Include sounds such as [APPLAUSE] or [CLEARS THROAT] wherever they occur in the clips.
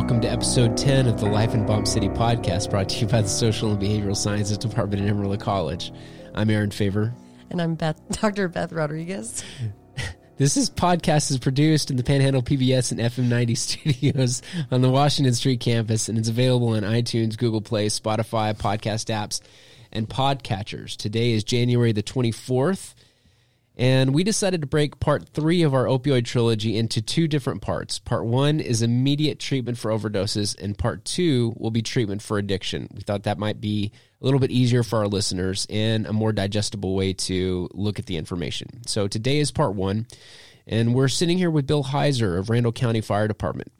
Welcome to episode 10 of the Life in Bomb City podcast brought to you by the Social and Behavioral Sciences Department at Amarillo College. I'm Aaron Favor. And I'm Beth, [LAUGHS] Dr. Beth Rodriguez. This is podcast is produced in the Panhandle PBS and FM 90 [LAUGHS] studios on the Washington Street campus, and it's available on iTunes, Google Play, Spotify, podcast apps, and podcatchers. Today is January the 24th. And we decided to break part three of our opioid trilogy into two different parts. Part one is immediate treatment for overdoses, and part two will be treatment for addiction. We thought that might be a little bit easier for our listeners and a more digestible way to look at the information. So today is part one, and we're sitting here with Bill Heiser of Randall County Fire Department.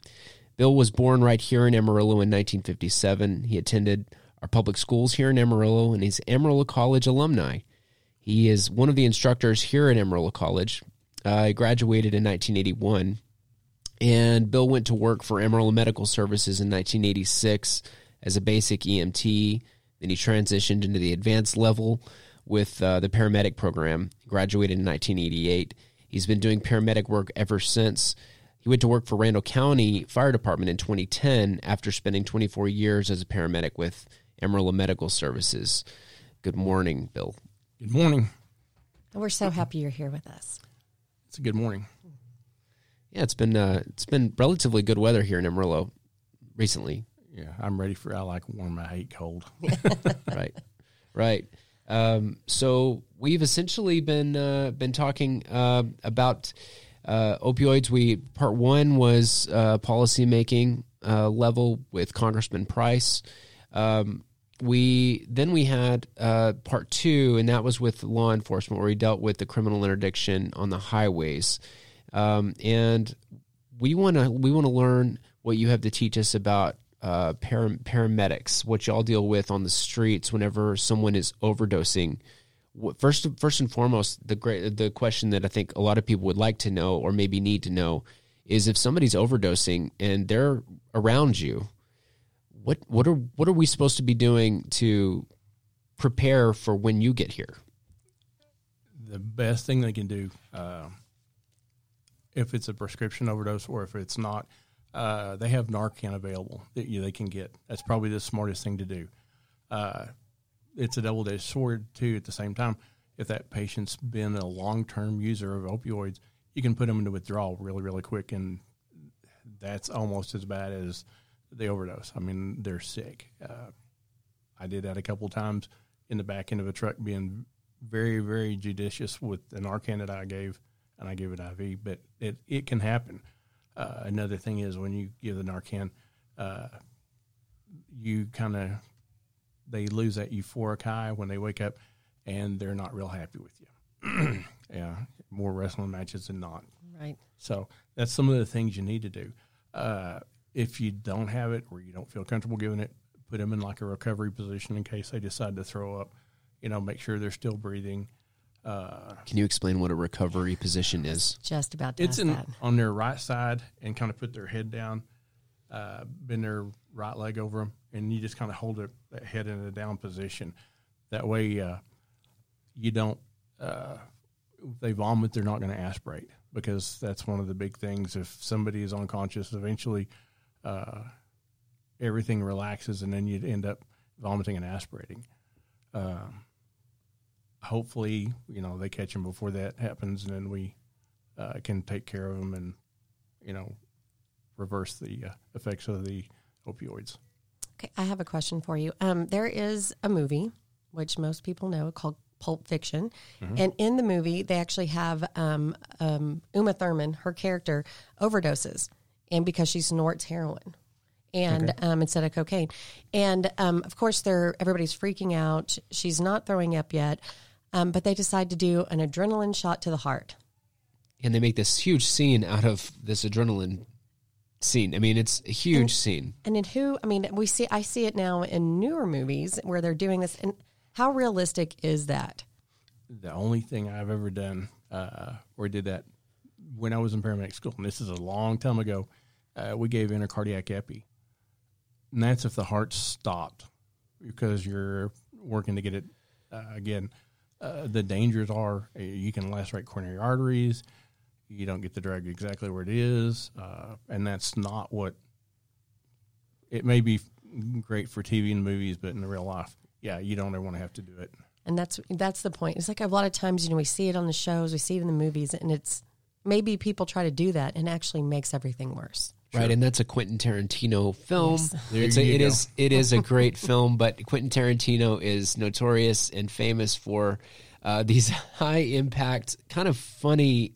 Bill was born right here in Amarillo in 1957. He attended our public schools here in Amarillo, and he's Amarillo College alumni. He is one of the instructors here at Amarillo College. Uh, he graduated in 1981, and Bill went to work for Amarillo Medical Services in 1986 as a basic EMT. Then he transitioned into the advanced level with uh, the paramedic program. Graduated in 1988. He's been doing paramedic work ever since. He went to work for Randall County Fire Department in 2010 after spending 24 years as a paramedic with Amarillo Medical Services. Good morning, Bill. Good morning. We're so happy you're here with us. It's a good morning. Yeah, it's been uh, it's been relatively good weather here in Amarillo recently. Yeah, I'm ready for. I like warm. I hate cold. [LAUGHS] right, right. Um, so we've essentially been uh, been talking uh, about uh, opioids. We part one was uh, policy making uh, level with Congressman Price. Um, we then we had uh, part two, and that was with law enforcement, where we dealt with the criminal interdiction on the highways, um, and we want to we want to learn what you have to teach us about uh, param- paramedics, what y'all deal with on the streets whenever someone is overdosing. First, first and foremost, the great the question that I think a lot of people would like to know, or maybe need to know, is if somebody's overdosing and they're around you what what are what are we supposed to be doing to prepare for when you get here? The best thing they can do, uh, if it's a prescription overdose or if it's not, uh, they have Narcan available that you, they can get. That's probably the smartest thing to do. Uh, it's a double edged sword too. At the same time, if that patient's been a long term user of opioids, you can put them into withdrawal really really quick, and that's almost as bad as the overdose. I mean, they're sick. Uh, I did that a couple times in the back end of a truck, being very, very judicious with the Narcan that I gave, and I gave it IV. But it it can happen. Uh, another thing is when you give the Narcan, uh, you kind of they lose that euphoric high when they wake up, and they're not real happy with you. [CLEARS THROAT] yeah, more wrestling matches than not. Right. So that's some of the things you need to do. Uh, if you don't have it or you don't feel comfortable giving it, put them in like a recovery position in case they decide to throw up. You know, make sure they're still breathing. Uh, Can you explain what a recovery position is? Just about to it's in, that. on their right side and kind of put their head down, uh, bend their right leg over them, and you just kind of hold it, that head in a down position. That way, uh, you don't. Uh, if they vomit, they're not going to aspirate because that's one of the big things. If somebody is unconscious, eventually uh, everything relaxes, and then you'd end up vomiting and aspirating. Um, hopefully, you know they catch them before that happens, and then we uh, can take care of them and you know reverse the uh, effects of the opioids. Okay, I have a question for you. Um, there is a movie which most people know called Pulp Fiction, mm-hmm. and in the movie they actually have um, um, Uma Thurman, her character, overdoses and because she snorts heroin and okay. um, instead of cocaine. And um, of course, they're everybody's freaking out. She's not throwing up yet, um, but they decide to do an adrenaline shot to the heart. And they make this huge scene out of this adrenaline scene. I mean, it's a huge and, scene. And in who? I mean, we see. I see it now in newer movies where they're doing this. And how realistic is that? The only thing I've ever done uh, or did that when I was in paramedic school, and this is a long time ago uh, we gave intracardiac epi. And that's if the heart stopped because you're working to get it uh, again. Uh, the dangers are uh, you can lacerate coronary arteries. You don't get the drug exactly where it is, uh, and that's not what it may be great for TV and movies, but in the real life, yeah, you don't ever want to have to do it. And that's that's the point. It's like a lot of times, you know, we see it on the shows, we see it in the movies, and it's maybe people try to do that and actually makes everything worse. Right, and that's a Quentin Tarantino film. Yes. It's a, you it go. is it is a [LAUGHS] great film, but Quentin Tarantino is notorious and famous for uh, [LAUGHS] these high impact, kind of funny,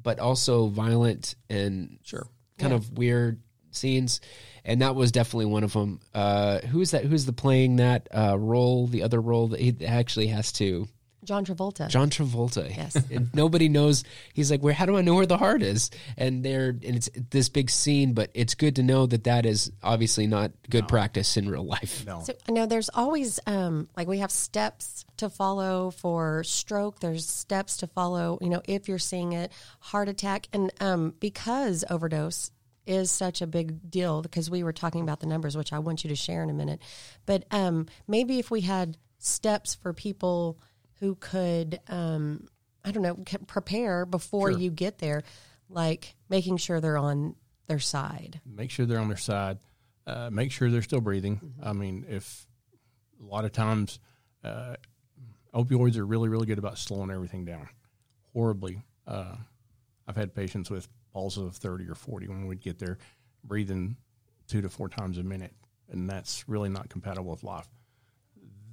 but also violent and Sure. kind Yeah. of weird scenes. And that was definitely one of them. Uh, who's that? Who's the playing that uh, role? The other role that he actually has to John Travolta. John Travolta. Yes. [LAUGHS] and nobody knows. He's like, where? How do I know where the heart is? And they're and it's this big scene, but it's good to know that that is obviously not good practice in real life. No, So I know there's always um, like we have steps to follow for stroke. There's steps to follow. You know, if you're seeing it, heart attack, and um, because overdose is such a big deal, because we were talking about the numbers, which I want you to share in a minute. But um, maybe if we had steps for people who could, um, I don't know, prepare before Sure. you get there, like making sure they're on their side. make sure they're on their side. Uh, make sure they're still breathing. I mean, if a lot of times uh, opioids are really, really good about slowing everything down horribly. Uh, I've had patients with pulses of 30 or 40 when we'd get there, breathing two to four times a minute, and that's really not compatible with life.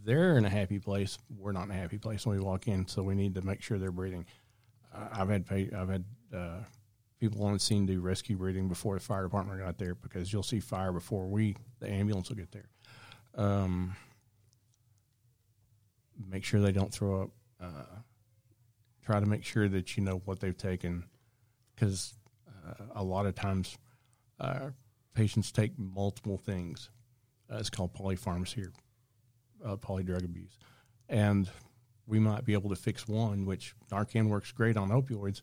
They're in a happy place. We're not in a happy place when we walk in, so we need to make sure they're breathing. Uh, I've had I've had uh, people on scene do rescue breathing before the fire department got there because you'll see fire before we the ambulance will get there. Um, make sure they don't throw up. Uh, try to make sure that you know what they've taken because uh, a lot of times uh, patients take multiple things. Uh, it's called polypharmacy uh, polydrug abuse, and we might be able to fix one, which Narcan works great on opioids,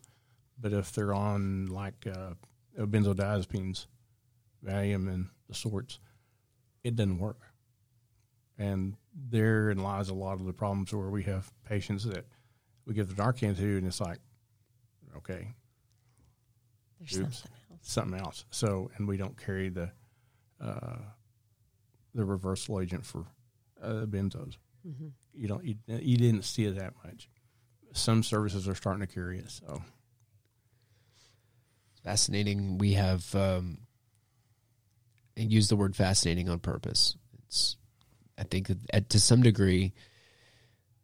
but if they're on like uh, benzodiazepines, Valium and the sorts, it doesn't work. And therein lies a lot of the problems where we have patients that we give the Narcan to, and it's like, okay, There's Oops. something else. something else. So, and we don't carry the uh, the reversal agent for uh, benzos. You don't. You, you didn't see it that much. Some services are starting to carry it. So, Fascinating. We have um, I use the word fascinating on purpose. It's I think that at, to some degree,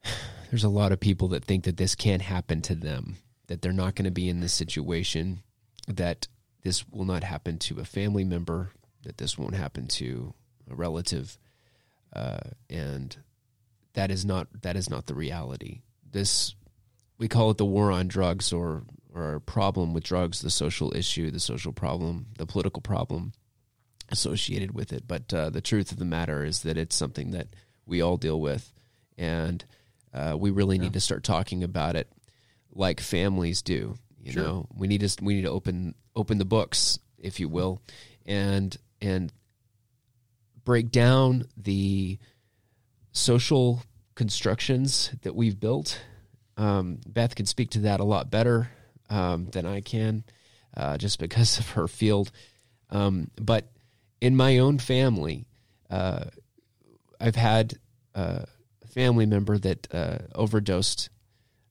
[SIGHS] there's a lot of people that think that this can't happen to them, that they're not going to be in this situation, that this will not happen to a family member, that this won't happen to a relative, uh, and that is not that is not the reality. This we call it the war on drugs or or a problem with drugs, the social issue, the social problem, the political problem associated with it. But uh, the truth of the matter is that it's something that we all deal with, and uh, we really need to start talking about it like families do. You Sure. know, we need to we need to open open the books, if you will, and and break down the social constructions that we've built. Um, Beth can speak to that a lot better um, than I can, uh, just because of her field. Um, but in my own family, uh, I've had uh, a family member that uh, overdosed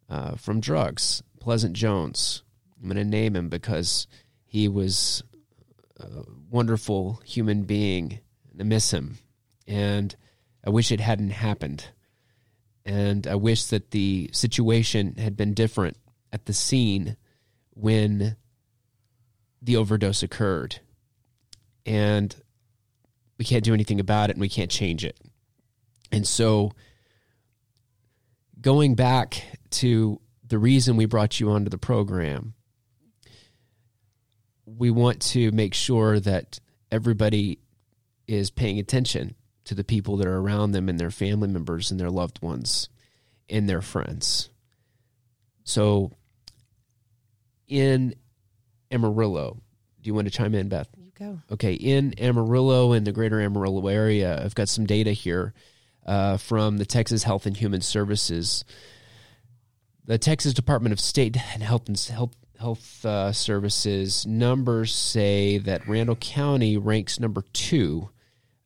uh, from drugs. Pleasant Jones. I'm going to name him because he was a wonderful human being. I miss him, and I wish it hadn't happened. And I wish that the situation had been different at the scene when the overdose occurred. And we can't do anything about it and we can't change it. And so going back to the reason we brought you onto the program, we want to make sure that everybody is paying attention to the people that are around them and their family members and their loved ones and their friends. So in Amarillo, do you want to chime in, Beth? You go. Okay, in Amarillo and the greater Amarillo area, I've got some data here uh, from the Texas Health and Human Services. The Texas Department of State and Health and Health Health uh, Services numbers say that Randall County ranks number two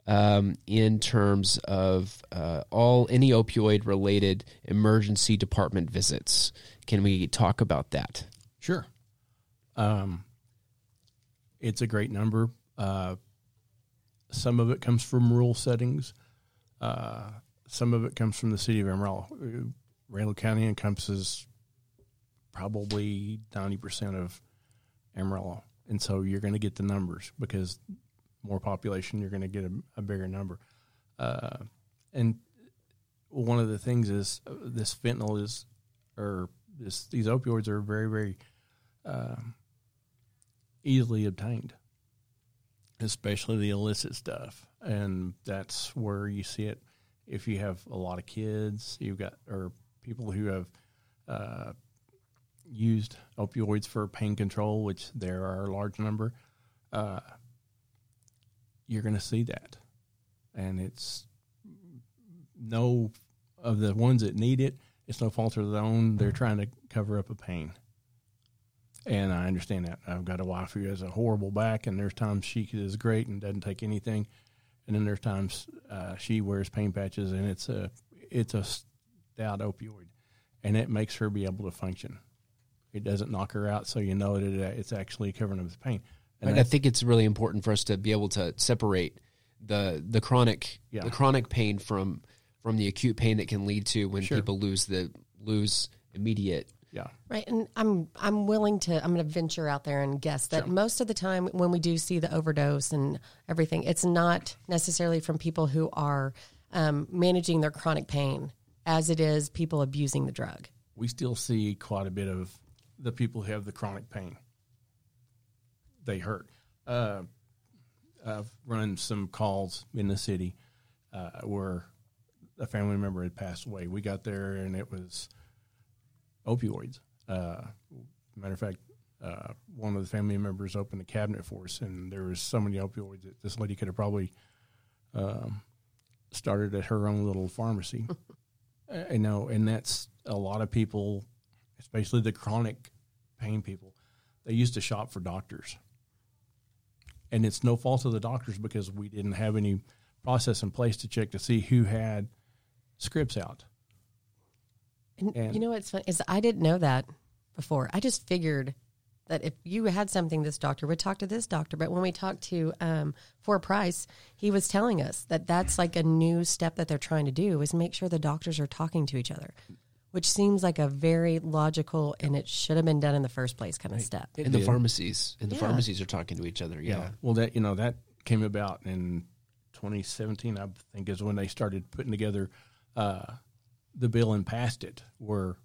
um, in terms of uh, all any opioid related emergency department visits. Can we talk about that? Sure. Um, it's a great number. Uh, some of it comes from rural settings. Uh, some of it comes from the city of Amarillo. Uh, Randall County encompasses probably 90% of Amarillo. And so you're going to get the numbers because more population, you're going to get a, a, bigger number. Uh, and one of the things is uh, this fentanyl is, or this, these opioids are very, very um, easily obtained, especially the illicit stuff. And that's where you see it. If you have a lot of kids, you've got, or people who have uh, used opioids for pain control, which there are a large number, uh, you're going to see that. And it's no of the ones that need it, it's no fault of their own. They're trying to cover up a pain. And I understand that. I've got a wife who has a horrible back, and there's times she is great and doesn't take anything, and then there's times uh, she wears pain patches, and it's a it's a stout opioid, and it makes her be able to function. It doesn't knock her out, so you know that it's actually covering up the pain. And I think it's really important for us to be able to separate the the chronic yeah. the chronic pain from from the acute pain that can lead to when sure. people lose the lose immediate yeah. Right. And I'm I'm willing to I'm going to venture out there and guess that sure. most of the time when we do see the overdose and everything, it's not necessarily from people who are um, managing their chronic pain as it is people abusing the drug. We still see quite a bit of the people who have the chronic pain. They hurt. Uh, I've run some calls in the city uh, where a family member had passed away. We got there and it was opioids. Uh, matter of fact, uh, one of the family members opened a cabinet for us, and there was so many opioids that this lady could have probably um, started at her own little pharmacy. [LAUGHS] I know, and that's a lot of people, especially the chronic pain people. They used to shop for doctors, and it's no fault of the doctors because we didn't have any process in place to check to see who had scripts out. And, and you know what's funny is I didn't know that before. I just figured that if you had something, this doctor would talk to this doctor. But when we talked to um, Four Price, he was telling us that that's like a new step that they're trying to do is make sure the doctors are talking to each other, which seems like a very logical and it should have been done in the first place kind of step. And the pharmacies and the yeah. pharmacies are talking to each other. Yeah. yeah. Well, that you know that came about in 2017. I think is when they started putting together. Uh, the bill and passed it, where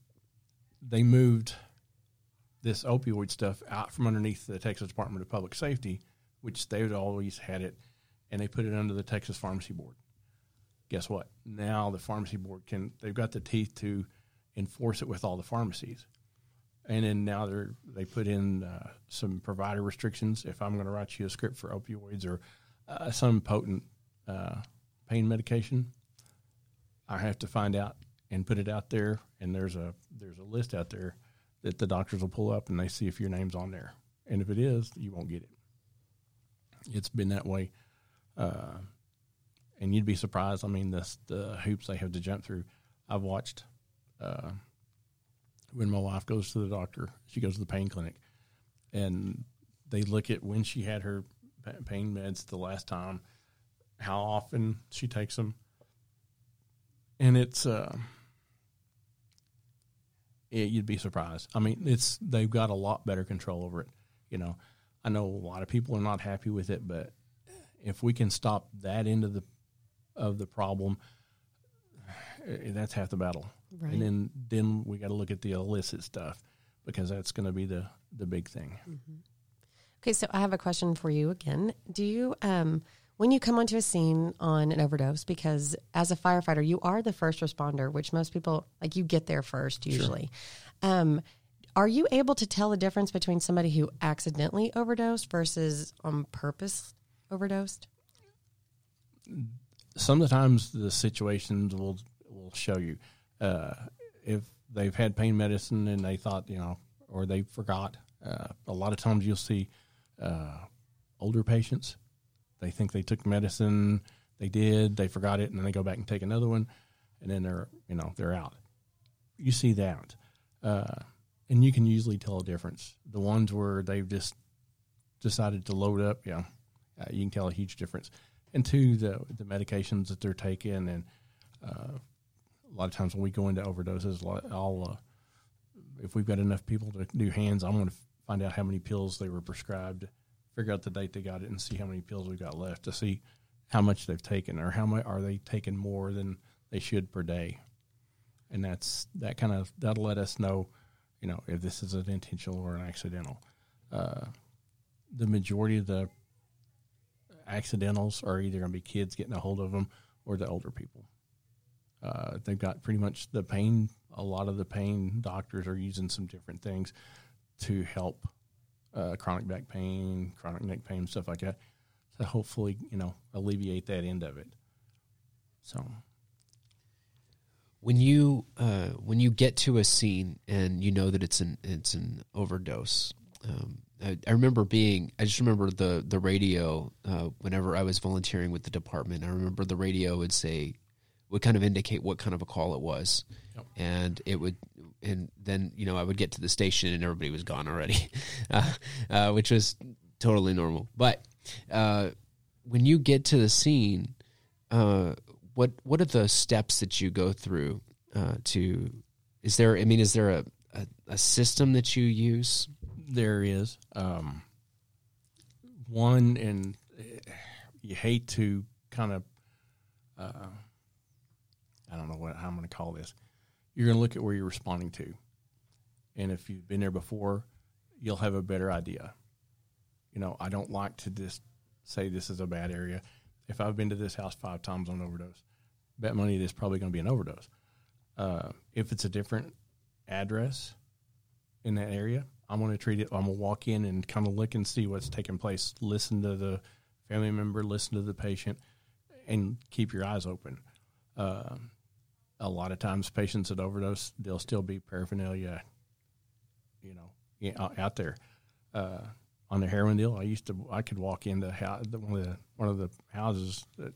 they moved this opioid stuff out from underneath the Texas Department of Public Safety, which they had always had it, and they put it under the Texas Pharmacy Board. Guess what? Now the pharmacy board can they've got the teeth to enforce it with all the pharmacies, and then now they're they put in uh, some provider restrictions. If I'm going to write you a script for opioids or uh, some potent uh, pain medication, I have to find out and put it out there. And there's a there's a list out there that the doctors will pull up and they see if your name's on there. And if it is, you won't get it. It's been that way, uh, and you'd be surprised. I mean, the the hoops they have to jump through. I've watched uh, when my wife goes to the doctor. She goes to the pain clinic, and they look at when she had her pain meds the last time, how often she takes them, and it's. Uh, it, you'd be surprised. I mean, it's they've got a lot better control over it. You know, I know a lot of people are not happy with it, but if we can stop that end of the of the problem, eh, that's half the battle. Right. And then then we got to look at the illicit stuff because that's going to be the the big thing. Mm-hmm. Okay, so I have a question for you again. Do you um when you come onto a scene on an overdose, because as a firefighter, you are the first responder, which most people like you get there first usually. Sure. Um, are you able to tell the difference between somebody who accidentally overdosed versus on purpose overdosed? Sometimes the situations will will show you uh, if they've had pain medicine and they thought you know, or they forgot. Uh, a lot of times you'll see uh, older patients they think they took medicine. they did, they forgot it, and then they go back and take another one, and then they're you know they're out. You see that, uh, and you can usually tell a difference. The ones where they've just decided to load up, yeah, uh, you can tell a huge difference. And two, the the medications that they're taking, and uh, a lot of times when we go into overdoses, I'll uh, if we've got enough people to do hands, I'm going to find out how many pills they were prescribed, figure out the date they got it, and see how many pills we've got left to see how much they've taken or how much are they taking more than they should per day. And that's that kind of that'll let us know, you know, if this is an intentional or an accidental. Uh, the majority of the accidentals are either going to be kids getting a hold of them or the older people. Uh, they've got pretty much the pain. A lot of the pain doctors are using some different things to help uh, chronic back pain, chronic neck pain, stuff like that. To hopefully, you know, alleviate that end of it. So, when you uh, when you get to a scene and you know that it's an it's an overdose, um, I, I, remember being. I just remember the the radio. Uh, whenever I was volunteering with the department, I remember the radio would say would kind of indicate what kind of a call it was, yep. and it would, and then you know I would get to the station and everybody was gone already, [LAUGHS] uh, uh, which was totally normal. But uh, when you get to the scene, uh, what what are the steps that you go through uh, to? Is there? I mean, is there a, a, a system that you use? There is. Um, one, and eh, you hate to kind of uh, I don't know what how I'm going to call this. You're going to look at where you're responding to, and if you've been there before, you'll have a better idea. You know, I don't like to just say this is a bad area. If I've been to this house five times on overdose, bet money is probably going to be an overdose. Uh, if it's a different address in that area, I'm going to treat it. I'm going to walk in and kind of look and see what's taking place. Listen to the family member, listen to the patient, and keep your eyes open. Uh, a lot of times patients that overdose, they'll still be paraphernalia, you know, out there. Uh, on the heroin deal, I used to, I could walk into one of the one of the houses that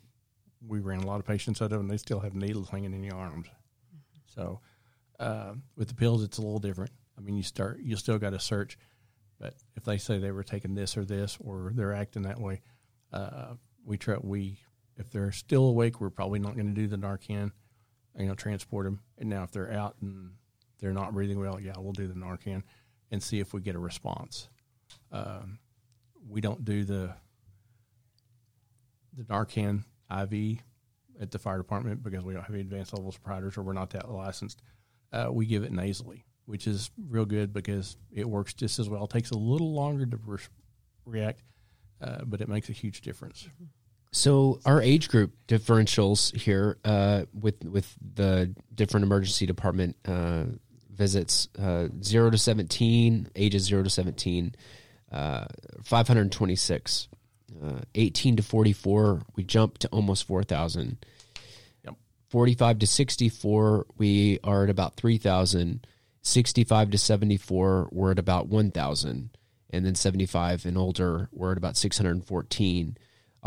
we ran a lot of patients out of, and they still have needles hanging in the arms. So uh, with the pills, it's a little different. I mean, you start, you still got to search, but if they say they were taking this or this, or they're acting that way, uh, we try we if they're still awake, we're probably not going to do the Narcan you know, transport them. And now if they're out and they're not breathing well, yeah, we'll do the Narcan and see if we get a response. Um, we don't do the the Narcan IV at the fire department because we don't have any advanced level providers or we're not that licensed. Uh, we give it nasally, which is real good because it works just as well. It takes a little longer to re- react, uh, but it makes a huge difference. Mm-hmm. So our age group differentials here uh, with with the different emergency department uh, visits uh, zero to seventeen, ages zero to seventeen, uh, five hundred twenty six. Uh, 18 to 44 we jump to almost 4000 yep. 45 to 64 we are at about 3000 65 to 74 we're at about 1000 and then 75 and older we're at about 614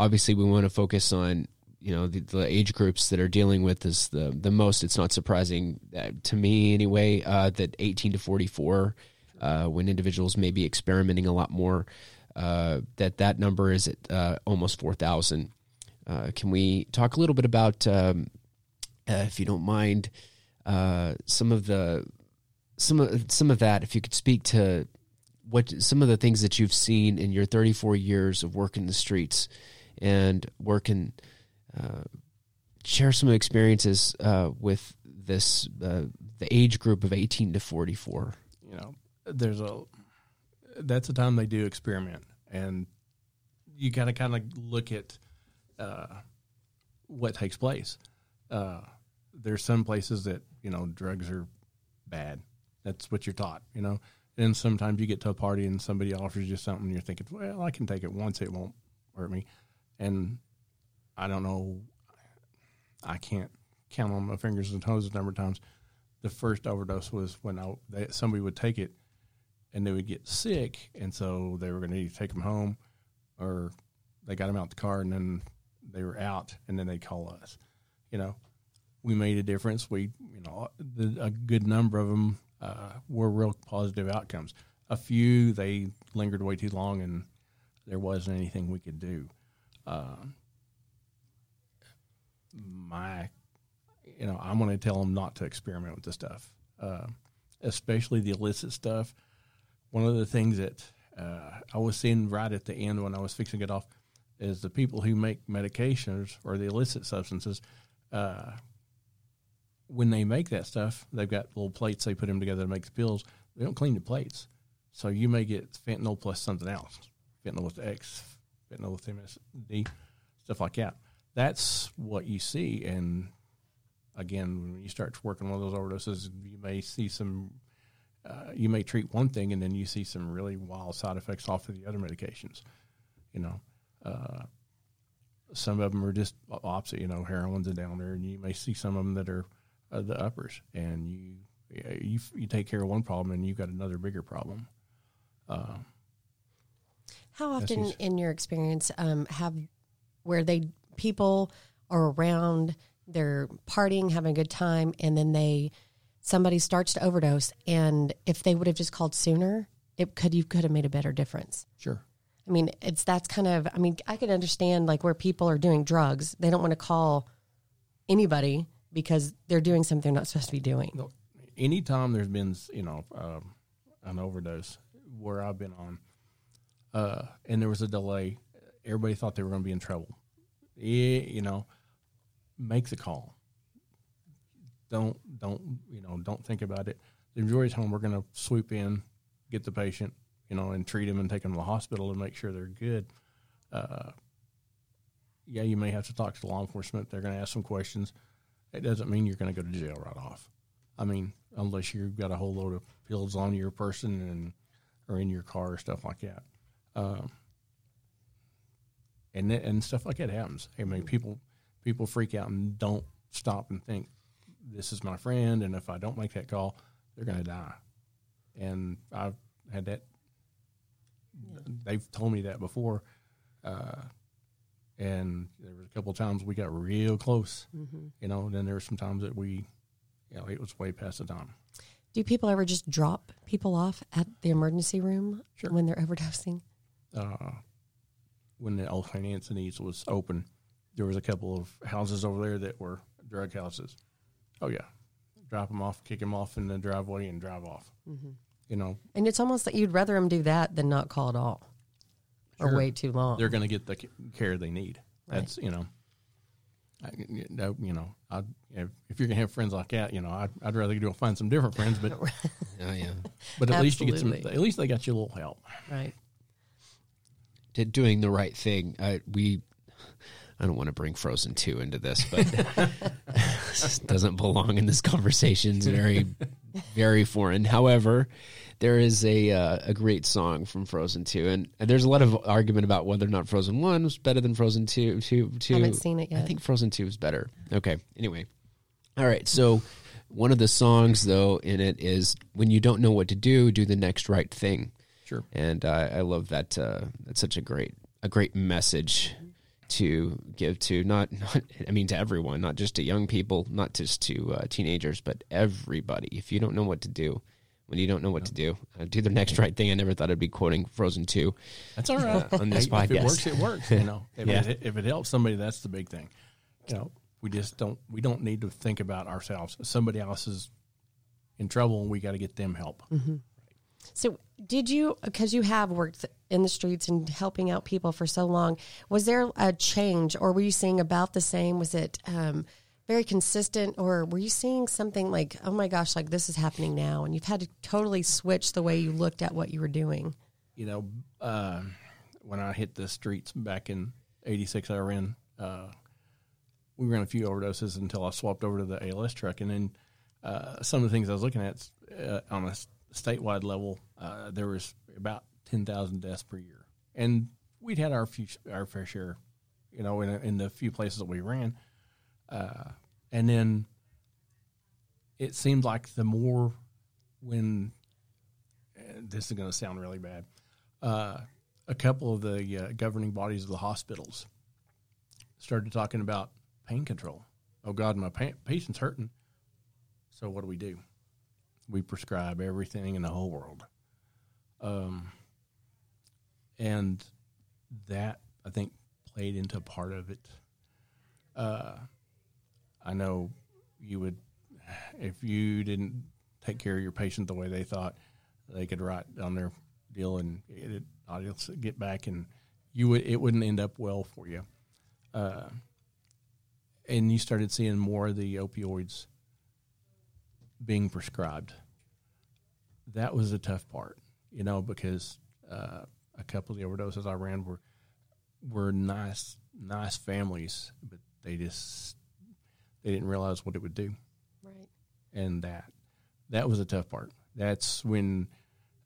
obviously we want to focus on you know the, the, age groups that are dealing with this the the most. It's not surprising to me anyway uh, that 18 to 44, uh, when individuals may be experimenting a lot more, uh, that that number is at uh, almost 4,000. Uh, can we talk a little bit about, um, uh, if you don't mind, some of the some of some of that? If you could speak to what some of the things that you've seen in your 34 years of work in the streets and work and uh, share some experiences uh, with this uh, the age group of 18 to 44 you know there's a that's the time they do experiment. And you got to kind of look at uh, what takes place. Uh, there's some places that you know drugs are bad. That's what you're taught you know? And sometimes you get to a party and somebody offers you something and you're thinking well i can take it once it won't hurt me and I don't know, I can't count on my fingers and toes the number of times. The first overdose was when I, they, somebody would take it and they would get sick, and so they were going to either take them home or they got them out the car, and then they were out, and then they'd call us. You know, we made a difference. We, you know, the, a good number of them uh, were real positive outcomes. A few they lingered way too long, and there wasn't anything we could do. Uh, my, you know, I'm going to tell them not to experiment with the stuff, uh, especially the illicit stuff. One of the things that uh, I was seeing right at the end when I was fixing it off is the people who make medications or the illicit substances. Uh, when they make that stuff, they've got little plates they put them together to make the pills. They don't clean the plates, so you may get fentanyl plus something else, fentanyl with X, fentanyl with MSD, stuff like that. That's what you see, and again, when you start working on one of those overdoses, you may see some. Uh, you may treat one thing, and then you see some really wild side effects off of the other medications. You know, uh, some of them are just opposite. You know, heroin's a downer, and you may see some of them that are uh, the uppers, and you you you take care of one problem, and you've got another bigger problem. How often, in your experience, um, have where they people are around, they're partying, having a good time, and then they somebody starts to overdose, and if they would have just called sooner, it could you could have made a better difference. sure. I mean, it's that's kind of. I mean, I could understand like where people are doing drugs, they don't want to call anybody because they're doing something they're not supposed to be doing. Anytime there's been you know um, an overdose where I've been on, uh, and there was a delay, everybody thought they were going to be in trouble. Yeah, you know, make the call. Don't don't you know? Don't think about it. The majority of time, we're going to swoop in, get the patient, you know, and treat them and take them to the hospital and make sure they're good. Uh, yeah, you may have to talk to law enforcement. They're going to ask some questions. It doesn't mean you're going to go to jail right off. I mean, unless you've got a whole load of pills on your person and or in your car or stuff like that. Um, and and stuff like that happens. I mean, people people freak out and don't stop and think this is my friend, and if I don't make that call, they're going to die. And I've had that. They've told me that before, uh, and there was a couple of times we got real close. You know, and then there were some times that we, you know, it was way past the time. Do people ever just drop people off at the emergency room Sure. when they're overdosing? Uh, when the old Anthony's was open, there was a couple of houses over there that were drug houses. Oh yeah, drop them off, kick them off in the driveway, and drive off. You know, And it's almost like you'd rather them do that than not call at all or Sure. wait too long. they're going to get the care they need. That's you know, I, you know, I, if, if you're going to have friends like that, you know, I'd, I'd rather go find some different friends, but [LAUGHS] Oh yeah. but at least you get some. At least they got you a little help. right. To doing the right thing. I, we, I don't want to bring Frozen two into this, but this [LAUGHS] doesn't belong in this conversation. It's very, very foreign. However, there is a uh, a great song from Frozen two, and, and there's a lot of argument about whether or not Frozen one was better than Frozen two. Two, two. I Haven't seen it yet. I think Frozen two is better. Okay. Anyway, all right. So one of the songs though in it is when you don't know what to do, do the next right thing Sure. and uh, I love that. Uh, that's such a great a great message to give to not, not I mean to everyone, not just to young people, not just to uh, teenagers, but everybody. If you don't know what to do, when you don't know what to do, uh, do the next right thing. I never thought I'd be quoting Frozen two. That's all right. on this Hey, If it works, it works. You know, [LAUGHS] if, Yeah. it, if it helps somebody, that's the big thing. You know, we just don't we don't need to think about ourselves. Somebody else is in trouble, and we got to get them help. So, did you, because you have worked in the streets and helping out people for so long, was there a change or were you seeing about the same? Was it um, very consistent or were you seeing something like, oh my gosh, like this is happening now? And you've had to totally switch the way you looked at what you were doing. You know, uh, when I hit the streets back in '86, I ran. Uh, we ran a few overdoses until I swapped over to the ALS truck, and then uh, some of the things I was looking at uh, on a statewide level, uh, there was about ten thousand deaths per year, and we'd had our few, our fair share, you know, in, in the few places that we ran, uh, and then it seemed like the more when this is going to sound really bad, uh, a couple of the uh, governing bodies of the hospitals started talking about pain control. Oh God, my pa- patient's hurting. So what do we do? We prescribe everything in the whole world. Um, and that I think played into part of it. Uh, I know you would, if you didn't take care of your patient the way they thought, they could write on their deal and it, I'll get back and you would it wouldn't end up well for you. Uh, and you started seeing more of the opioids being prescribed. That was the tough part, you know, because uh, a couple of the overdoses I ran were were nice nice families, but they just they didn't realize what it would do. Right. And that that was a tough part. That's when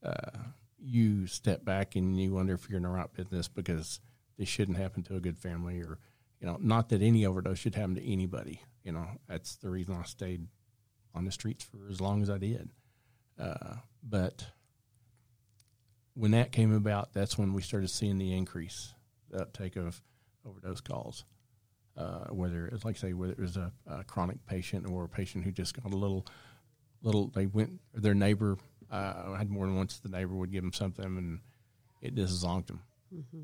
uh, you step back and you wonder if you're in the right business because this shouldn't happen to a good family or you know not that any overdose should happen to anybody you know that's the reason i stayed on the streets for as long as i did uh, but when that came about that's when we started seeing the increase the uptake of overdose calls uh, whether it's like I say whether it was a, a, chronic patient or a patient who just got a little little they went their neighbor uh, had more than once the neighbor would give them something and it just zonked them. Mm-hmm.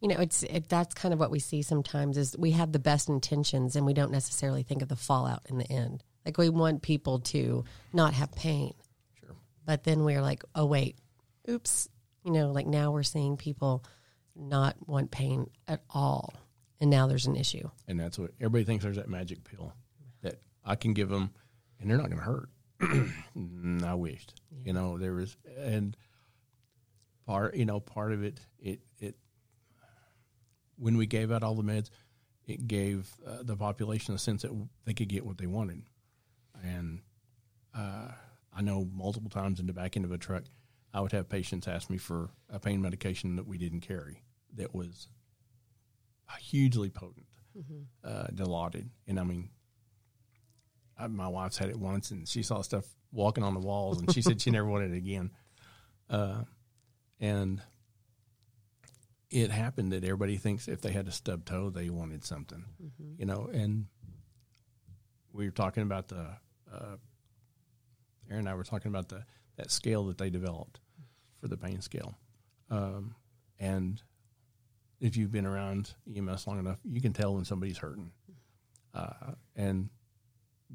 You know, it's it, that's kind of what we see sometimes is we have the best intentions and we don't necessarily think of the fallout in the end. Like we want people to not have pain. Sure. But then we're like, oh wait, oops. You know, like now we're seeing people not want pain at all, and now there's an issue. And that's what everybody thinks. There's that magic pill that I can give them, and they're not going to hurt. [CLEARS THROAT] I wished, yeah. you know, there was, and part, you know, part of it, it, it, when we gave out all the meds, it gave uh, the population a sense that they could get what they wanted. And uh, I know multiple times in the back end of a truck, I would have patients ask me for a pain medication that we didn't carry that was hugely potent, mm-hmm. uh, dilaudid. And I mean, I, my wife's had it once, and she saw stuff walking on the walls, and she said she never wanted it again. Uh, and it happened that everybody thinks if they had a stub toe, they wanted something, mm-hmm. you know. And we were talking about the uh, Aaron and I were talking about the that scale that they developed for the pain scale, um, and if you've been around EMS long enough, you can tell when somebody's hurting. Uh, and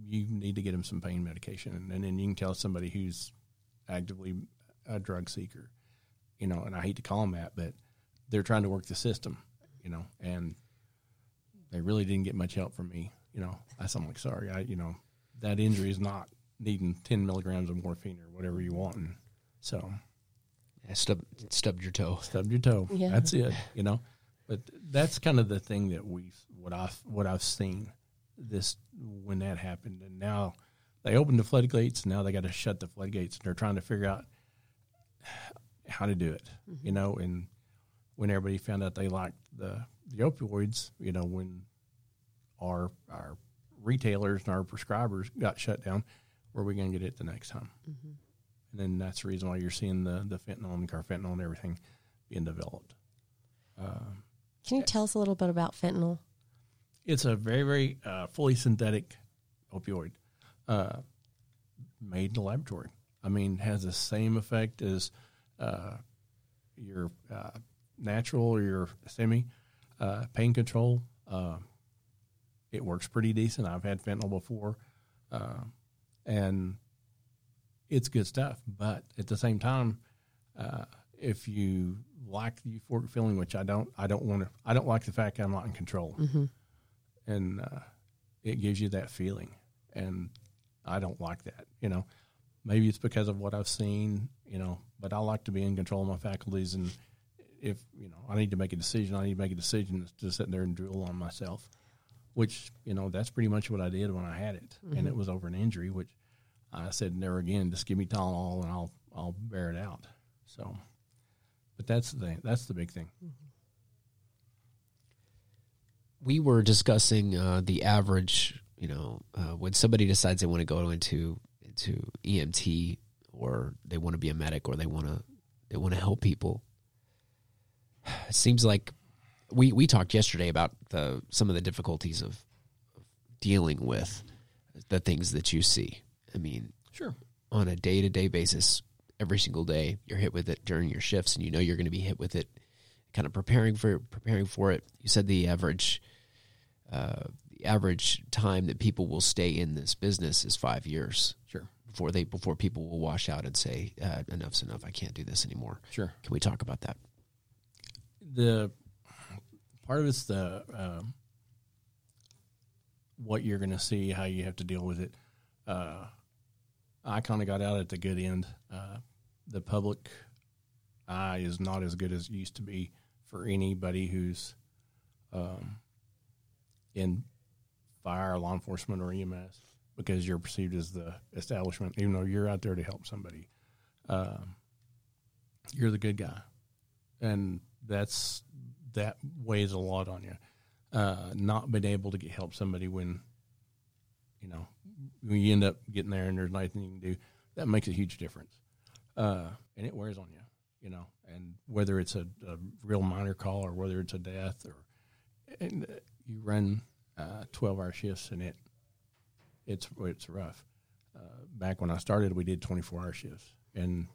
you need to get them some pain medication, and then you can tell somebody who's actively a drug seeker, you know. And I hate to call them that, but they're trying to work the system, you know, and they really didn't get much help from me, you know. I am like, sorry, I, you know, that injury is not needing ten milligrams of morphine or whatever you want, and so. Yeah, stub, stubbed your toe. Stubbed your toe. Yeah. That's it, you know. But that's kind of the thing that we what I what I've seen this when that happened, and now they opened the floodgates. Now they got to shut the floodgates, and they're trying to figure out how to do it. Mm-hmm. You know, and when everybody found out they liked the the opioids, you know, when our our retailers and our prescribers got shut down, where are we going to get it the next time? Mm-hmm. And then that's the reason why you're seeing the the fentanyl and carfentanil and everything being developed. Uh, Can you tell us a little bit about fentanyl? It's a very, very uh, fully synthetic opioid uh, made in the laboratory. I mean, has the same effect as uh, your uh, natural or your semi uh, pain control. Uh, it works pretty decent. I've had fentanyl before, and it's good stuff. But at the same time, if you like the euphoric feeling, which I don't, I don't want to. I don't like the fact I'm not in control. Mm-hmm and uh, it gives you that feeling. And I don't like that. You know, maybe it's because of what I've seen. You know, but I like to be in control of my faculties, and if you know I need to make a decision, I need to make a decision to sit there and drill on myself. Which you know that's pretty much what I did when I had it, mm-hmm. and it was over an injury. Which I said never again. Just give me Tylenol, and I'll I'll bear it out. So, but that's the thing. That's the big thing. Mm-hmm we were discussing uh, the average. You know, uh, when somebody decides they want to go into into EMT or they want to be a medic or they want to they want to help people. It seems like we we talked yesterday about the some of the difficulties of, of dealing with the things that you see. I mean, Sure. on a day to day basis, every single day, you're hit with it during your shifts, and you know you're going to be hit with it. Kind of preparing for preparing for it. You said the average, uh, the average time that people will stay in this business is five years Sure. before they before people will wash out and say uh, enough's enough. I can't do this anymore. Sure. Can we talk about that? the part of it's the um, what you're going to see, how you have to deal with it. Uh, I kind of got out at the good end. Uh, the public eye is not as good as it used to be for anybody who's um, in fire, law enforcement, or EMS because you're perceived as the establishment, even though you're out there to help somebody. Um, you're the good guy, and that's that weighs a lot on you. Uh, not being able to get help somebody when you know when you end up getting there and there's nothing you can do, that makes a huge difference, uh, and it wears on you. You know, and whether it's a, a real minor call or whether it's a death or and uh, you run uh, twelve hour shifts and it it's it's rough. Uh, back when I started, we did twenty four hour shifts, and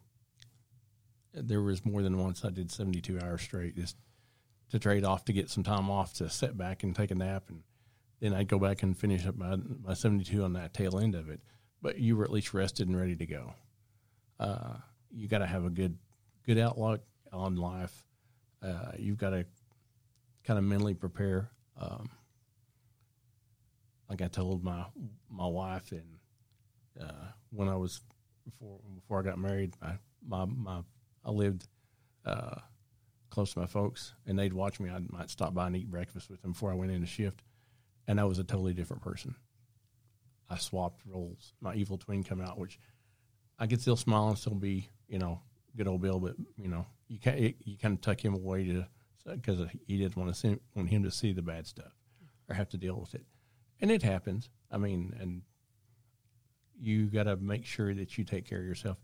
there was more than once I did seventy two hours straight just to trade off to get some time off to sit back and take a nap, and then I'd go back and finish up my my seventy two on that tail end of it. But you were at least rested and ready to go. Uh, you got to have a good good outlook on life. Uh, you've got to kind of mentally prepare. Um, like I told my my wife, and uh, when I was before before I got married, my my, my I lived uh, close to my folks, and they'd watch me. I might stop by and eat breakfast with them before I went into shift, and I was a totally different person. I swapped roles. My evil twin come out, which I could still smile and still be, you know, good old Bill, but you know, you can you kind of tuck him away to because he didn't want to see want him to see the bad stuff or have to deal with it, and it happens. I mean, and you got to make sure that you take care of yourself.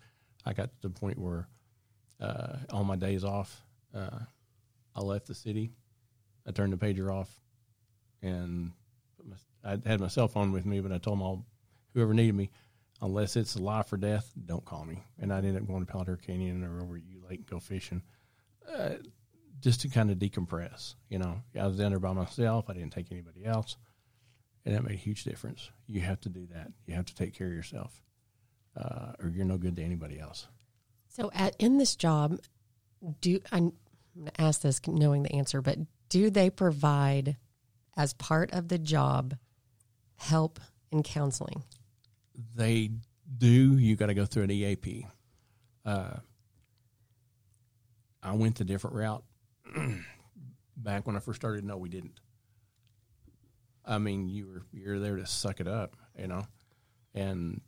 I got to the point where uh, on my days off, uh, I left the city. I turned the pager off, and my, I had my cell phone with me, but I told them all, whoever needed me, unless it's life or death, don't call me. And I'd end up going to Powder Canyon or over Ute Lake and go fishing, uh, just to kind of decompress. You know, I was down there by myself. I didn't take anybody else, and that made a huge difference. You have to do that. You have to take care of yourself, uh, or you're no good to anybody else. So, at, in this job, do I'm going to ask this knowing the answer, but do they provide, as part of the job, help in counseling? They do. You got to go through an EAP. Uh, I went the different route [CLEARS THROAT] back when I first started. No, we didn't. I mean, you were you're there to suck it up, you know, and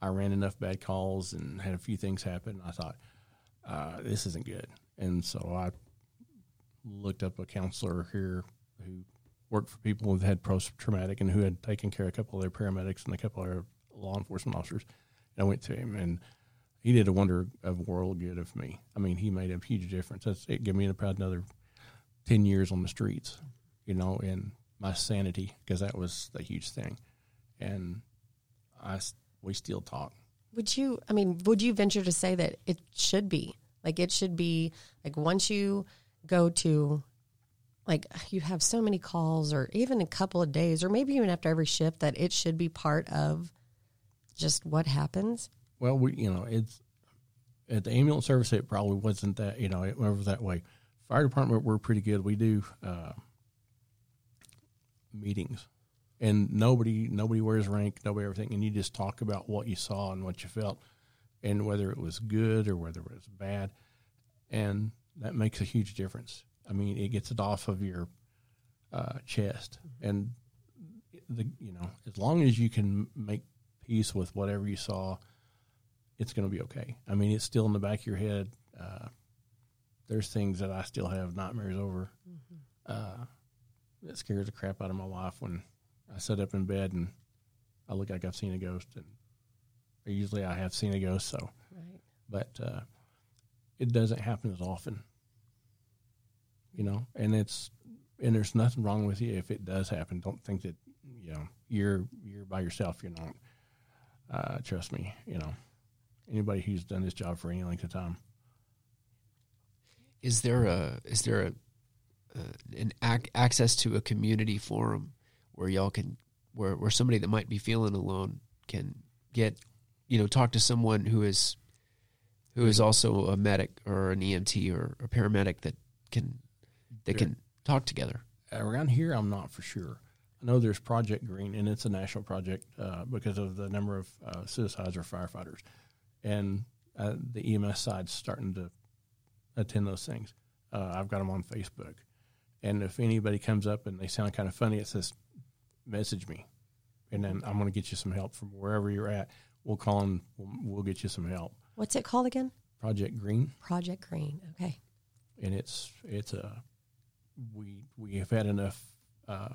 I ran enough bad calls and had a few things happen. I thought uh, this isn't good, and so I looked up a counselor here who worked for people who've had post traumatic and who had taken care of a couple of their paramedics and a couple of their law enforcement officers. And I went to him, and he did a wonder of world good of me. I mean, he made a huge difference. That's, it gave me about another ten years on the streets, you know, and my sanity because that was a huge thing. And I we still talk. Would you, I mean, would you venture to say that it should be? Like, it should be, like, once you go to, like, you have so many calls or even a couple of days or maybe even after every shift that it should be part of just what happens? Well, we, you know, it's at the ambulance service, it probably wasn't that, you know, it was that way. Fire department, we're pretty good. We do uh, meetings and nobody nobody wears rank, nobody everything, and you just talk about what you saw and what you felt, and whether it was good or whether it was bad, and that makes a huge difference. I mean, it gets it off of your uh, chest, and the you know as long as you can make peace with whatever you saw, it's going to be okay. I mean, it's still in the back of your head. Uh, there's things that I still have nightmares over. Mm-hmm. Uh, that scares the crap out of my wife when I sit up in bed and I look like I've seen a ghost, and usually I have seen a ghost. So, right. but uh, it doesn't happen as often. you know, and it's and there's nothing wrong with you if it does happen. Don't think that you know you're you're by yourself. You're not. Uh, trust me, you know, anybody who's done this job for any length of time. Is there a is there a uh, an ac- access to a community forum where y'all can where where somebody that might be feeling alone can get you know talk to someone who is who is also a medic or an EMT or a paramedic that can that can talk together. Around here, I'm not for sure. I know there's Project Green, and it's a national project uh, because of the number of uh, suicides or firefighters, and uh, the EMS side's starting to attend those things. Uh, I've got them on Facebook, and if anybody comes up and they sound kind of funny, it says, "Message me," and then I'm going to get you some help from wherever you're at. We'll call and we'll, we'll get you some help. What's it called again? Project Green, Project Green. Okay. and it's it's a we we have had enough. Uh,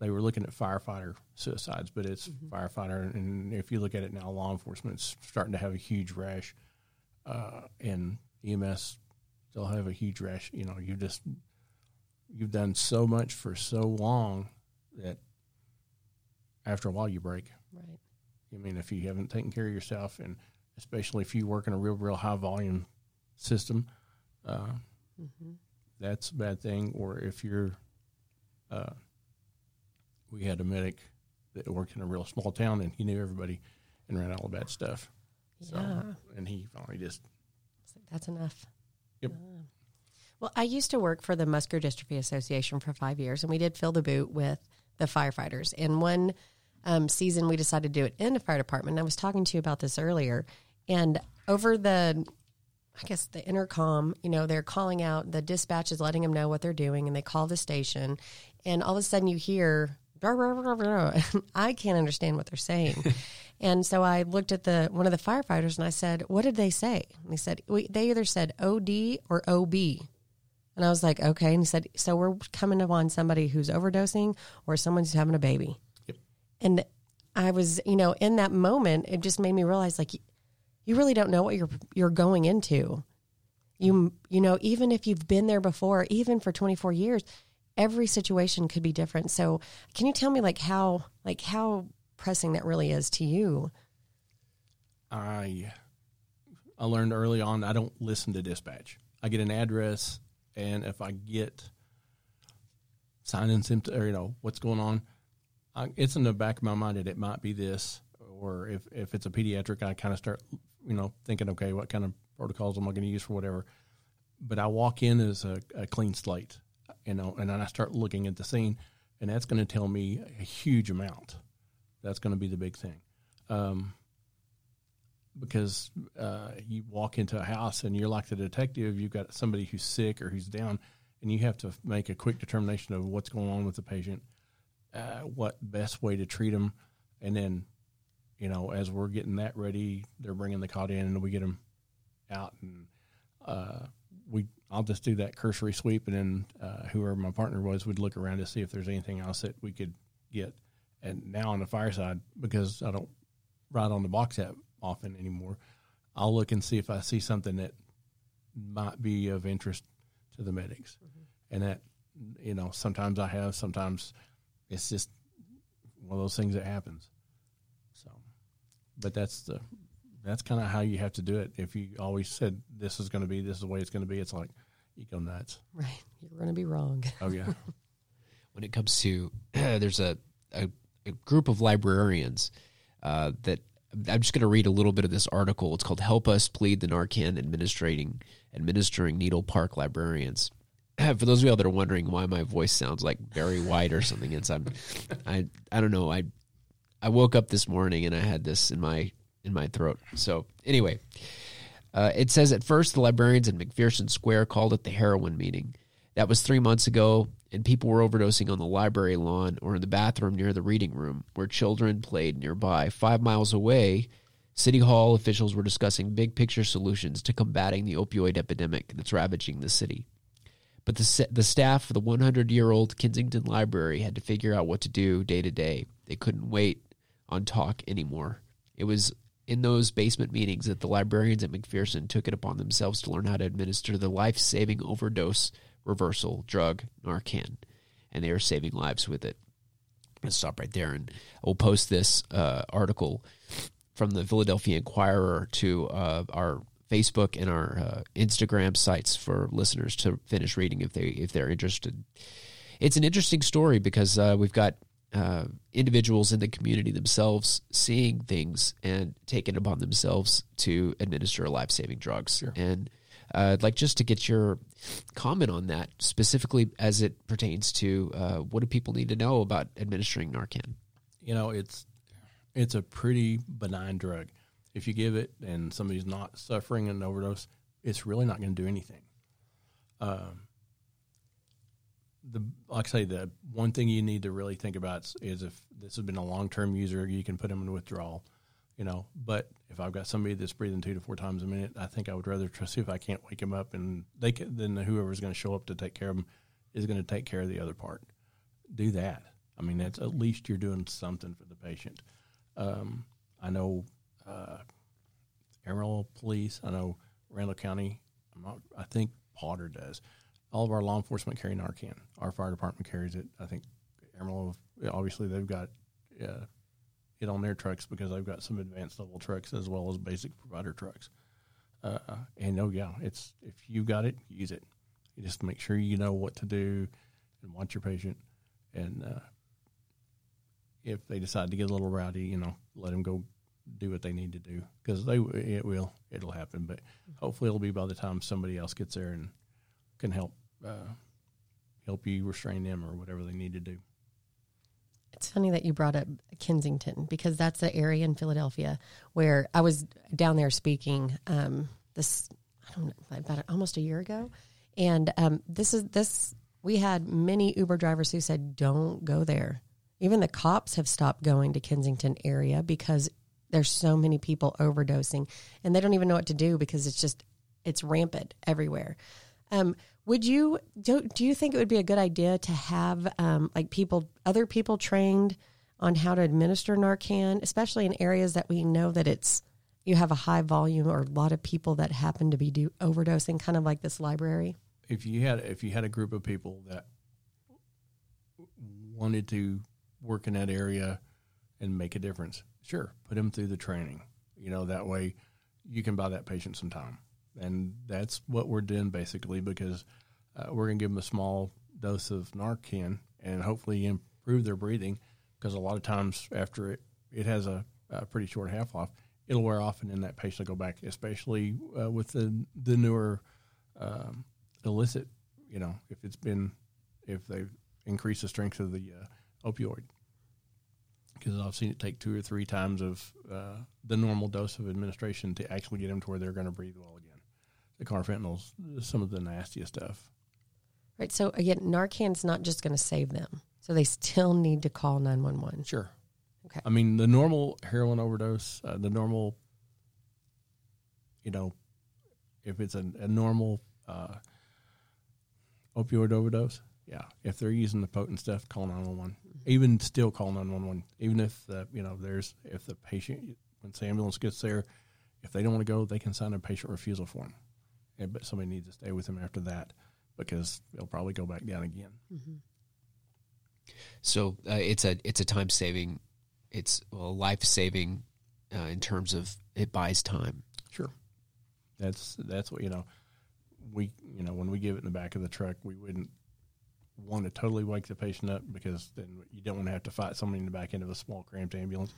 they were looking at firefighter suicides, but it's firefighter, and if you look at it now, law enforcement is starting to have a huge rash, uh, and EMS still have a huge rash. You know, you just you've done so much for so long that after a while you break. Right. I mean, if you haven't taken care of yourself, and especially if you work in a real, real high volume system, uh, that's a bad thing. Or if you're, uh, we had a medic that worked in a real small town, and he knew everybody and ran all the bad stuff. So, Yeah. and he finally just like, That's enough. Yep. Ah. Well, I used to work for the Muscular Dystrophy Association for five years, and we did fill the boot with the firefighters. And one um, season, we decided to do it in the fire department. And I was talking to you about this earlier. And over the, I guess, the intercom, you know, they're calling out, the dispatch is letting them know what they're doing, and they call the station. And all of a sudden, you hear, [LAUGHS] I can't understand what they're saying. [LAUGHS] And so I looked at the one of the firefighters and I said, "What did they say?" And he said, we, "They either said OD or OB." And I was like, "Okay." And he said, "So we're coming upon somebody who's overdosing or someone who's having a baby." Yep. And I was, you know, in that moment, it just made me realize, like, you really don't know what you're you're going into. You you know, even if you've been there before, even for 24 years, every situation could be different. So, can you tell me, like, how like how pressing that really is to you? I I learned early on I don't listen to dispatch. I get an address, and if I get sign and symptoms or you know what's going on, I, it's in the back of my mind that it might be this, or if if it's a pediatric, I kind of start you know thinking, okay, what kind of protocols am I going to use for whatever. But I walk in as a, a clean slate, you know, and then I start looking at the scene, and that's going to tell me a huge amount. That's going to be the big thing. Um, because uh, you walk into a house and you're like the detective, you've got somebody who's sick or who's down, and you have to make a quick determination of what's going on with the patient, uh, what best way to treat them, and then, you know, as we're getting that ready, they're bringing the cot in and we get them out, and uh, we I'll just do that cursory sweep, and then uh, whoever my partner was would look around to see if there's anything else that we could get. And now on the fireside, because I don't ride on the box that often anymore, I'll look and see if I see something that might be of interest to the medics. And that, you know, sometimes I have, sometimes it's just one of those things that happens. So, but that's the, that's kind of how you have to do it. If you always said this is going to be, this is the way it's going to be, it's like you go nuts. [LAUGHS] Right, you're going to be wrong. Oh yeah, [LAUGHS] when it comes to [CLEARS THROAT] there's a, a, a group of librarians uh, that I'm just going to read a little bit of this article. It's called "Help Us Plead the Narcan Administrating Administering Needle Park Librarians." [CLEARS THROAT] For those of you that are wondering why my voice sounds like Barry White or something, it's I'm, I I don't know. I I woke up this morning and I had this in my in my throat. So anyway, uh, it says at first the librarians in McPherson Square called it the heroin meeting. That was three months ago, and people were overdosing on the library lawn or in the bathroom near the reading room, where children played nearby. Five miles away, City Hall officials were discussing big picture solutions to combating the opioid epidemic that's ravaging the city. But the, the staff of the 100 year old Kensington Library had to figure out what to do day to day. They couldn't wait on talk anymore. It was in those basement meetings that the librarians at McPherson took it upon themselves to learn how to administer the life saving overdose reversal drug Narcan, and they are saving lives with it. Gonna stop right there, and we'll post this uh, article from the Philadelphia Inquirer to uh, our Facebook and our uh, Instagram sites for listeners to finish reading if they if they're interested. It's an interesting story because uh, we've got uh, individuals in the community themselves seeing things and taking upon themselves to administer life saving drugs. And uh, I'd like just to get your comment on that, specifically as it pertains to uh, what do people need to know about administering Narcan? You know, it's it's a pretty benign drug. If you give it and somebody's not suffering an overdose, it's really not going to do anything. Um, the like I say, the one thing you need to really think about is if this has been a long term user, you can put them in withdrawal. You know, but if I've got somebody that's breathing two to four times a minute, I think I would rather trust see if I can't wake them up and they can, then whoever's going to show up to take care of them is going to take care of the other part. Do that. I mean, that's at least you're doing something for the patient. Um, I know uh, Amarillo Police. I know Randall County. Not, I think Potter does. All of our law enforcement carry Narcan. Our fire department carries it. I think Amarillo, obviously, they've got uh, it on their trucks because I've got some advanced level trucks as well as basic provider trucks. Uh, and oh yeah, it's if you got it, use it. You just make sure you know what to do and watch your patient. And uh, if they decide to get a little rowdy, you know, let them go do what they need to do because they it will it'll happen. But hopefully, it'll be by the time somebody else gets there and can help uh, help you restrain them or whatever they need to do. It's funny that you brought up Kensington because that's the area in Philadelphia where I was down there speaking um, this I don't know about almost a year ago, and um, this is this we had many Uber drivers who said don't go there. Even the cops have stopped going to Kensington area because there's so many people overdosing and they don't even know what to do because it's just it's rampant everywhere. Um, would you do, do you think it would be a good idea to have um, like people other people trained on how to administer Narcan, especially in areas that we know that it's you have a high volume or a lot of people that happen to be do, overdosing, kind of like this library? If you had if you had a group of people that wanted to work in that area and make a difference, sure, put them through the training. You know that way you can buy that patient some time and that's what we're doing basically because uh, we're going to give them a small dose of Narcan and hopefully improve their breathing because a lot of times after it it has a, a pretty short half life, it'll wear off and then that patient will go back, especially uh, with the the newer um, illicit. You know, if it's been if they've increased the strength of the uh, opioid because I've seen it take two or three times of uh, the normal dose of administration to actually get them to where they're going to breathe well again the carfentanil's some of the nastiest stuff. Right. So again, Narcan's not just going to save them. So they still need to call 911. Sure. Okay. I mean, the normal heroin overdose, uh, the normal, you know, if it's a, a normal uh, opioid overdose, yeah. If they're using the potent stuff, call 911. Even still call 911. Even if, the, you know, there's, if the patient, once the ambulance gets there, if they don't want to go, they can sign a patient refusal form but somebody needs to stay with him after that because they'll probably go back down again. Mm-hmm. So uh, it's a it's a time saving, it's well, life saving uh, in terms of it buys time. Sure, that's that's what you know. We you know when we give it in the back of the truck, we wouldn't want to totally wake the patient up because then you don't want to have to fight somebody in the back end of a small cramped ambulance.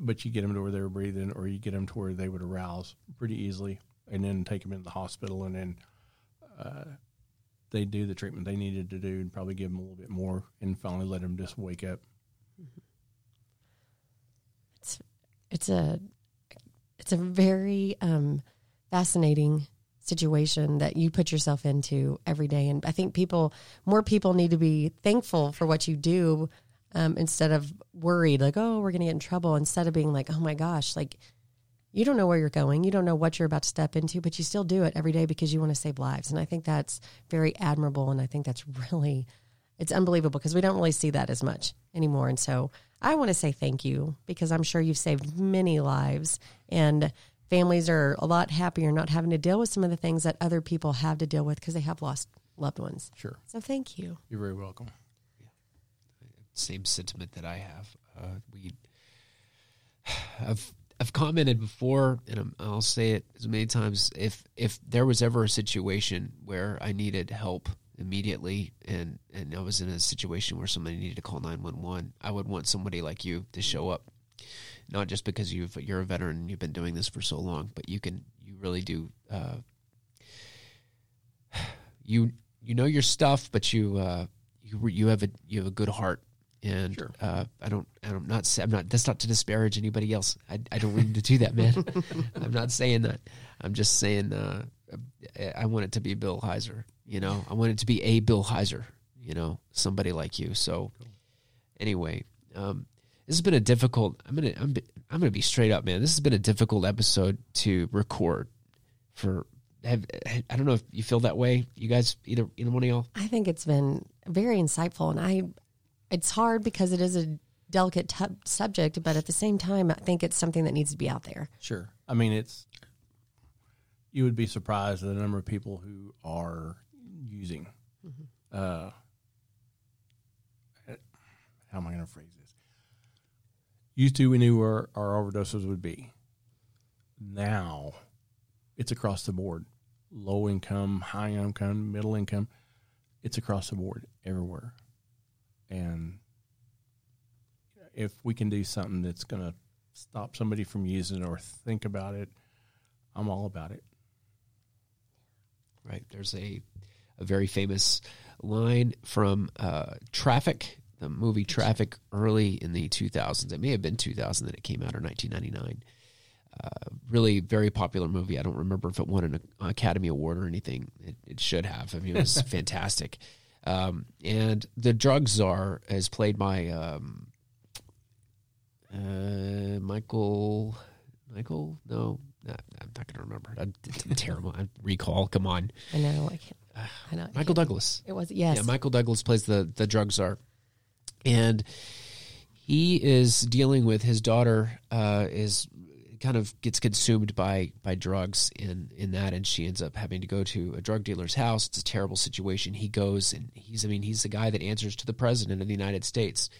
But you get them to where they're breathing, or you get them to where they would arouse pretty easily and then take them into the hospital, and then uh, they do the treatment they needed to do, and probably give them a little bit more, and finally let them just wake up. It's it's a it's a very um, fascinating situation that you put yourself into every day, and I think people more people need to be thankful for what you do. Um, instead of worried, like, oh, we're going to get in trouble, instead of being like, oh my gosh, like you don't know where you're going. You don't know what you're about to step into, but you still do it every day because you want to save lives. And I think that's very admirable. And I think that's really, it's unbelievable because we don't really see that as much anymore. And so I want to say thank you because I'm sure you've saved many lives and families are a lot happier not having to deal with some of the things that other people have to deal with because they have lost loved ones. Sure. So thank you. You're very welcome. Same sentiment that I have. Uh, we, [SIGHS] I've I've commented before, and I'm, I'll say it as many times. If if there was ever a situation where I needed help immediately, and and I was in a situation where somebody needed to call nine one one, I would want somebody like you to show up. Not just because you've you're a veteran and you've been doing this for so long, but you can you really do. Uh, [SIGHS] you you know your stuff, but you uh, you you have a you have a good heart, and Sure. uh, I don't I'm not sa- I'm not that's not to disparage anybody else. I I don't mean to do that, man. [LAUGHS] I'm not saying that. I'm just saying uh, I want it to be Bill Heiser. You know, I want it to be a Bill Heiser. You know, somebody like you. So anyway, um, this has been a difficult. I'm gonna I'm I'm gonna be straight up, man. This has been a difficult episode to record. For have I don't know if you feel that way. You guys, either either one of y'all. I think it's been very insightful, and I, it's hard because it is a delicate tu subject, but at the same time, I think it's something that needs to be out there. Sure. I mean, it's you would be surprised at the number of people who are using. Uh, how am I going to phrase this? Used to, we knew where our overdoses would be. Now, it's across the board. Low income, high income, middle income. It's across the board everywhere. And if we can do something that's going to stop somebody from using it or think about it, I'm all about it. Right. There's a a very famous line from uh, Traffic, the movie Traffic, early in the 2000s. It may have been 2000 that it came out, or 1999. Uh, really very popular movie. I don't remember if it won an Academy Award or anything. It, it should have. I mean, it was [LAUGHS] fantastic. Um, and the drug czar has played by um, uh, Michael. Michael? No, I'm not going to remember. I'm, I'm terrible. I recall. Come on, I know. I can't. I know. Michael Douglas. It was yes. Yeah, Michael Douglas plays the the drug czar, and he is dealing with his daughter. Uh, is kind of gets consumed by by drugs in in that, and she ends up having to go to a drug dealer's house. It's a terrible situation. He goes, and he's I mean he's the guy that answers to the president of the United States,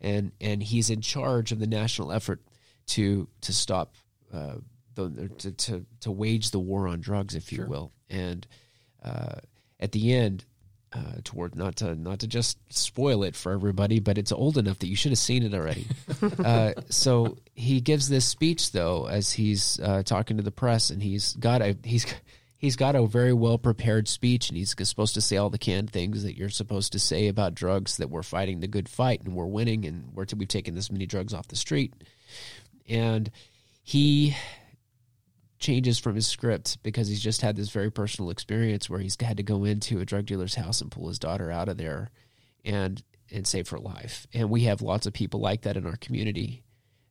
and and he's in charge of the national effort to to stop. Uh, the, to, to to wage the war on drugs, if you Sure. will, and uh, at the end, uh, toward not to not to just spoil it for everybody, but it's old enough that you should have seen it already. [LAUGHS] uh, so he gives this speech though as he's uh, talking to the press, and he's got a he's he's got a very well prepared speech, and he's supposed to say all the canned things that you're supposed to say about drugs that we're fighting the good fight and we're winning, and we're we've taken this many drugs off the street, and he changes from his script because he's just had this very personal experience where he's had to go into a drug dealer's house and pull his daughter out of there and and save her life. And we have lots of people like that in our community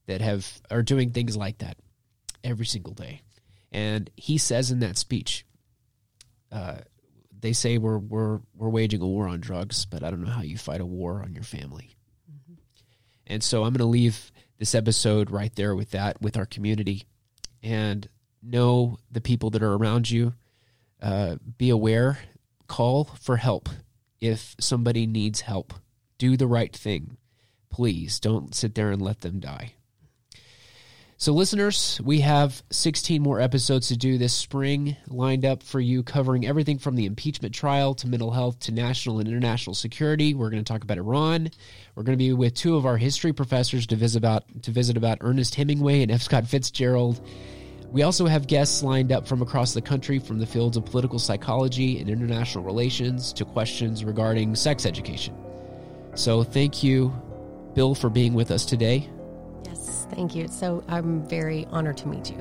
that have are doing things like that every single day. And he says in that speech, uh, they say we're we're we're waging a war on drugs, but I don't know how you fight a war on your family. And so I'm going to leave this episode right there with that with our community and know the people that are around you. Uh, be aware. Call for help if somebody needs help. Do the right thing. Please don't sit there and let them die. So, listeners, we have 16 more episodes to do this spring lined up for you, covering everything from the impeachment trial to mental health to national and international security. We're going to talk about Iran. We're going to be with two of our history professors to visit about to visit about Ernest Hemingway and F. Scott Fitzgerald. We also have guests lined up from across the country from the fields of political psychology and international relations to questions regarding sex education. So, thank you, Bill, for being with us today. Yes, thank you. So I'm very honored to meet you.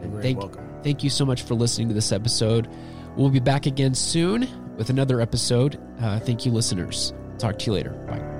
You're very thank, welcome. thank you so much for listening to this episode. We'll be back again soon with another episode. Uh, thank you, listeners. Talk to you later. Bye.